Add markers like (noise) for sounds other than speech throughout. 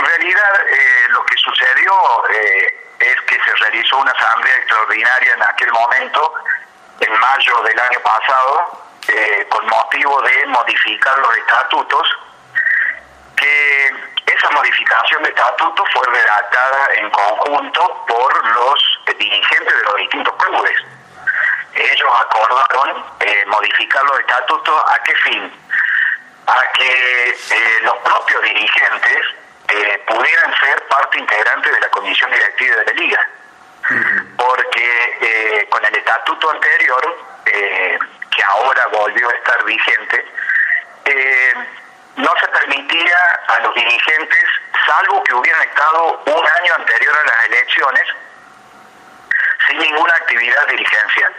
en realidad eh, lo que sucedió eh, es que se realizó una asamblea extraordinaria en aquel momento, en mayo del año pasado, eh, con motivo de modificar los estatutos, que esa modificación de estatutos fue redactada en conjunto por los dirigentes de los distintos clubes. Ellos acordaron modificar los estatutos a qué fin? A que los propios dirigentes eh, pudieran ser parte integrante de la comisión directiva de la liga. Porque eh, con el estatuto anterior, eh, que ahora volvió a estar vigente, no se permitía a los dirigentes, salvo que hubieran estado un año anterior a las elecciones, sin ninguna actividad dirigencial.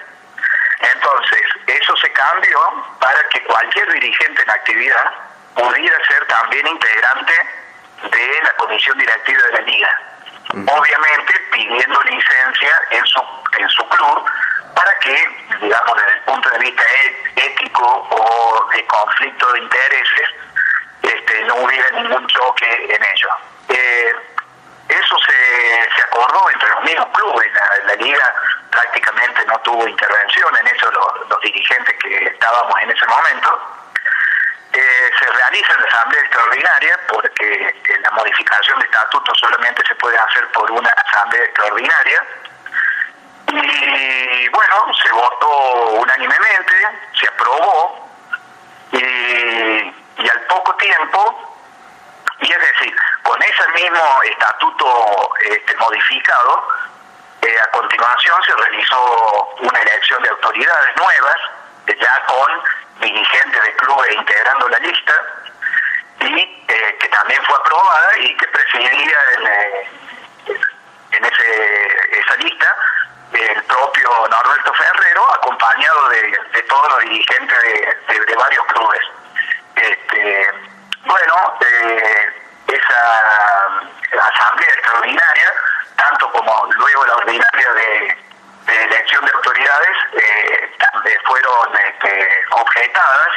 Entonces, eso se cambió para que cualquier dirigente en actividad pudiera ser también integrante de la comisión directiva de la liga. Obviamente pidiendo licencia en su, en su club para que, digamos, desde el punto de vista ético o de conflicto de intereses, este, no hubiera ningún choque en ello. Eh, eso se, se acordó entre los mismos clubes, la, la liga prácticamente no tuvo intervención en eso los, los dirigentes que estábamos en ese momento eh, se realiza la asamblea eh, la modificación de estatuto solamente se puede hacer por una asamblea extraordinaria. Y bueno, se votó unánimemente, se aprobó y, al poco tiempo, y es decir, con ese mismo estatuto este, modificado, eh, a continuación se realizó una elección de autoridades nuevas, ya con dirigentes de clubes integrando la lista eh, que también fue aprobada y que presidía en, eh, en ese, esa lista el propio Norberto Ferrero, acompañado de, todos los dirigentes de, varios clubes. Este, bueno, eh, esa asamblea extraordinaria, tanto como luego la ordinaria de, de elección de autoridades, eh, fueron este, objetadas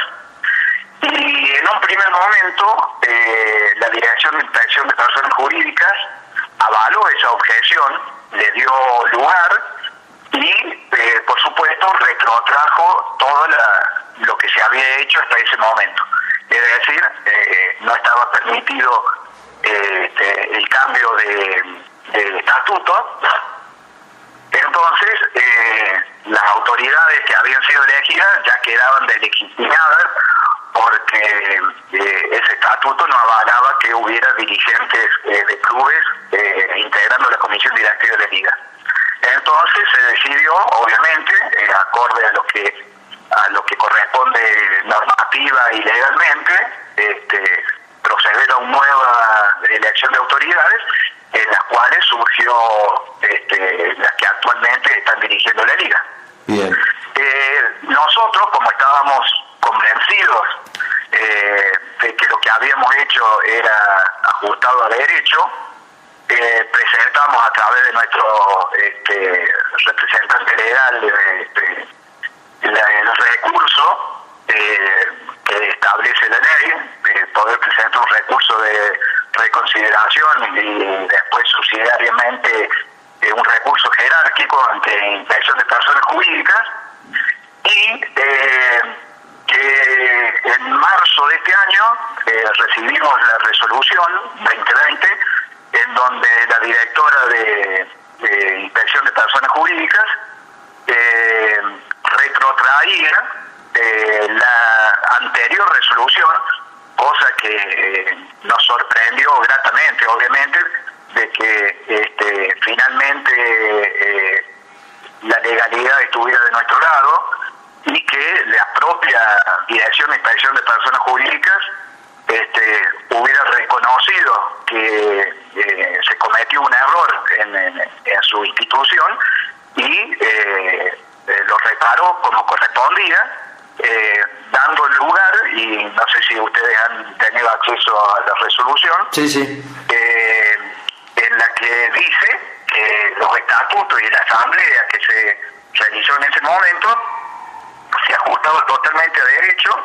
y en un primer momento eh, la Dirección de Inspección de Personas Jurídicas avaló esa objeción, le dio lugar y eh, por supuesto retrotrajo todo lo que se había hecho hasta ese momento. Es decir, eh, no estaba permitido este, el cambio de, estatuto entonces, eh, las autoridades que habían sido elegidas ya quedaban delegitimadas porque eh, ese estatuto no avalaba que hubiera dirigentes eh, de clubes integrando la comisión directiva de liga. Entonces se decidió, obviamente, acorde a lo que a lo que corresponde normativa y legalmente, este, proceder a una nueva elección de autoridades en las cuales surgió este, las que actualmente están dirigiendo la liga. Eh, nosotros, como estábamos convencidos eh, de que lo que habíamos hecho era ajustado a derecho, eh, presentamos a través de nuestro este, representante legal este, el recurso que establece la ley, poder presentar un recurso de reconsideración y después subsidiariamente eh, un recurso jerárquico ante inspección de personas jurídicas y eh, que en marzo de este año eh, recibimos la resolución 2020 en donde la directora de, inspección de personas jurídicas retrotraía la anterior resolución cosa que eh, nos sorprendió gratamente, obviamente, de que este, finalmente eh, la legalidad estuviera de nuestro lado y que la propia Dirección de Inspección de Personas Jurídicas este, hubiera reconocido que eh, se cometió un error en, en, su institución y lo reparó como correspondía eh, dando lugar, y no sé si ustedes han tenido acceso a la resolución, eh, en la que dice que los estatutos y la asamblea que se realizó en ese momento se ajustaban totalmente a derecho,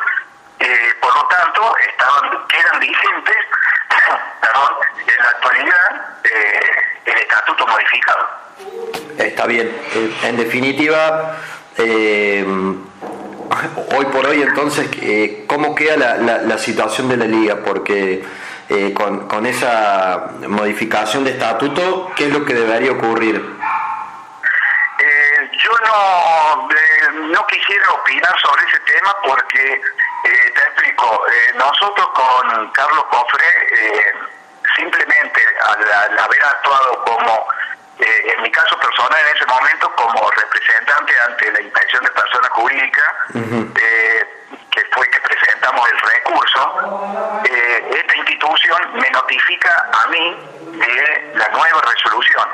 eh, por lo tanto estaban quedan vigentes (coughs) perdón, en la actualidad eh, el estatuto modificado. Está bien. En definitiva, eh, hoy por hoy entonces, eh, ¿cómo queda la, la, situación de la liga? Porque eh, con, con, esa modificación de estatuto, ¿qué es lo que debería ocurrir? Eh, yo no, no quisiera opinar sobre ese tema porque, te explico, nosotros con Carlos Cofre, simplemente al, haber actuado como en mi caso personal en ese momento como representante ante la inspección de personas jurídicas, que fue que presentamos el recurso, eh, esta institución me notifica a mí de la nueva resolución.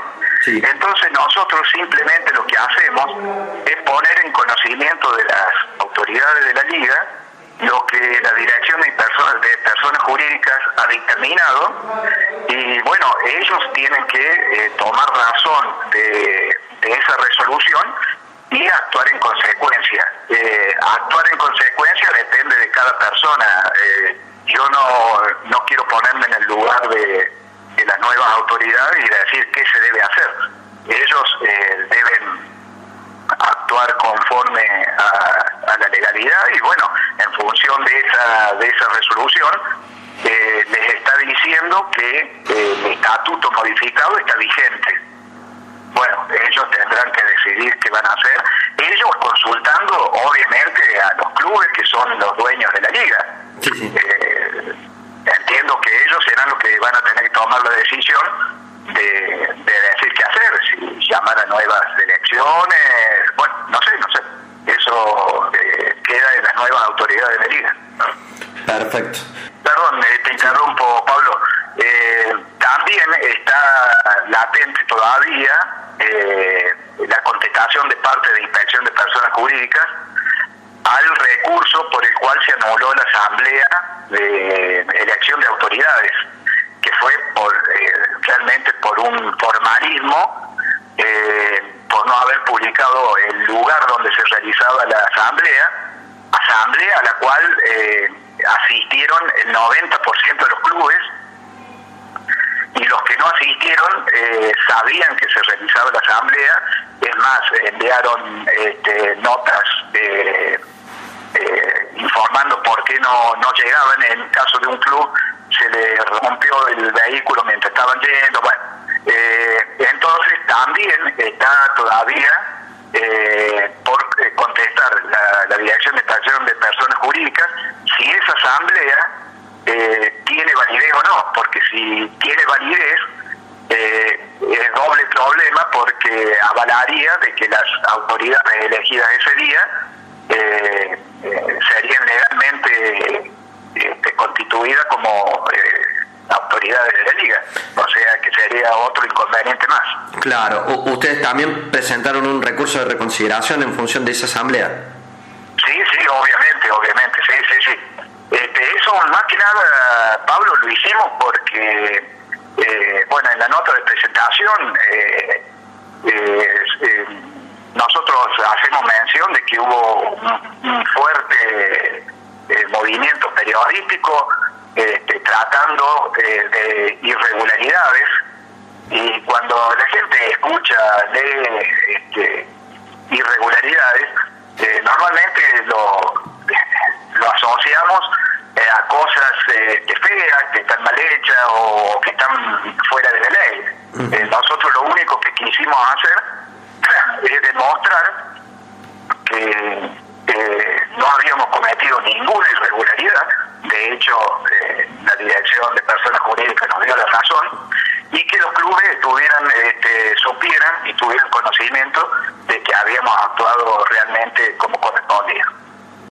Entonces nosotros simplemente lo que hacemos es poner en conocimiento de las autoridades de la liga lo que la Dirección de Personas, de personas Jurídicas ha dictaminado y bueno, ellos tienen que eh, tomar razón de, esa resolución y actuar en consecuencia. Eh, actuar en consecuencia depende de cada persona. Eh, yo no, no quiero ponerme en el lugar de, de, las nuevas autoridades y decir qué se debe hacer. Ellos eh, deben actuar conforme a, a, la legalidad y bueno, en función de esa, de esa resolución, les está diciendo que el estatuto modificado está vigente bueno, ellos tendrán que decidir qué van a hacer, ellos consultando obviamente a los clubes que son los dueños de la liga. Eh, entiendo que ellos serán los que van a tener que tomar la decisión de, decir qué hacer, si llamar a nuevas elecciones, no sé, no sé. Eso eh, queda en las nuevas autoridades de liga. Perfecto. Perdón, eh, te interrumpo, Pablo. también está latente todavía eh, la contestación de parte de Inspección de Personas Jurídicas al recurso por el cual se anuló la asamblea de elección de autoridades, que fue por eh, realmente por un formalismo, eh, no haber publicado el lugar donde se realizaba la asamblea, asamblea a la cual eh, asistieron el 90% de los clubes y los que no asistieron eh, sabían que se realizaba la asamblea, es más, enviaron este, notas eh, informando por qué no, no llegaban, en caso de un club se le rompió el vehículo mientras estaban yendo, bueno, eh, entonces también está todavía por contestar la, la Dirección de de Personas Jurídicas si esa asamblea eh, tiene validez o no, porque si tiene validez eh, es doble problema porque avalaría de que las autoridades elegidas ese día eh, eh serían legalmente este, constituidas como autoridades de la liga, sería otro inconveniente más. Claro, ustedes también presentaron un recurso de reconsideración en función de esa asamblea. Sí, sí, obviamente, obviamente, sí, sí, sí. Este, eso más que nada, Pablo, lo hicimos porque, eh, bueno, en la nota de presentación eh, eh, nosotros hacemos mención de que hubo un, fuerte movimiento periodístico este, tratando de irregularidades y cuando la gente escucha de este, irregularidades, normalmente lo, lo asociamos eh, a cosas eh, que feas, que están mal hechas o que están fuera de la ley. Eh, nosotros lo único que quisimos hacer (clears throat) es demostrar que no habíamos cometido ninguna irregularidad. De hecho, la Dirección de Personas Jurídicas nos dio la razón y que los clubes estuvieran, este, supieran y tuvieran conocimiento de que habíamos actuado realmente como correspondía.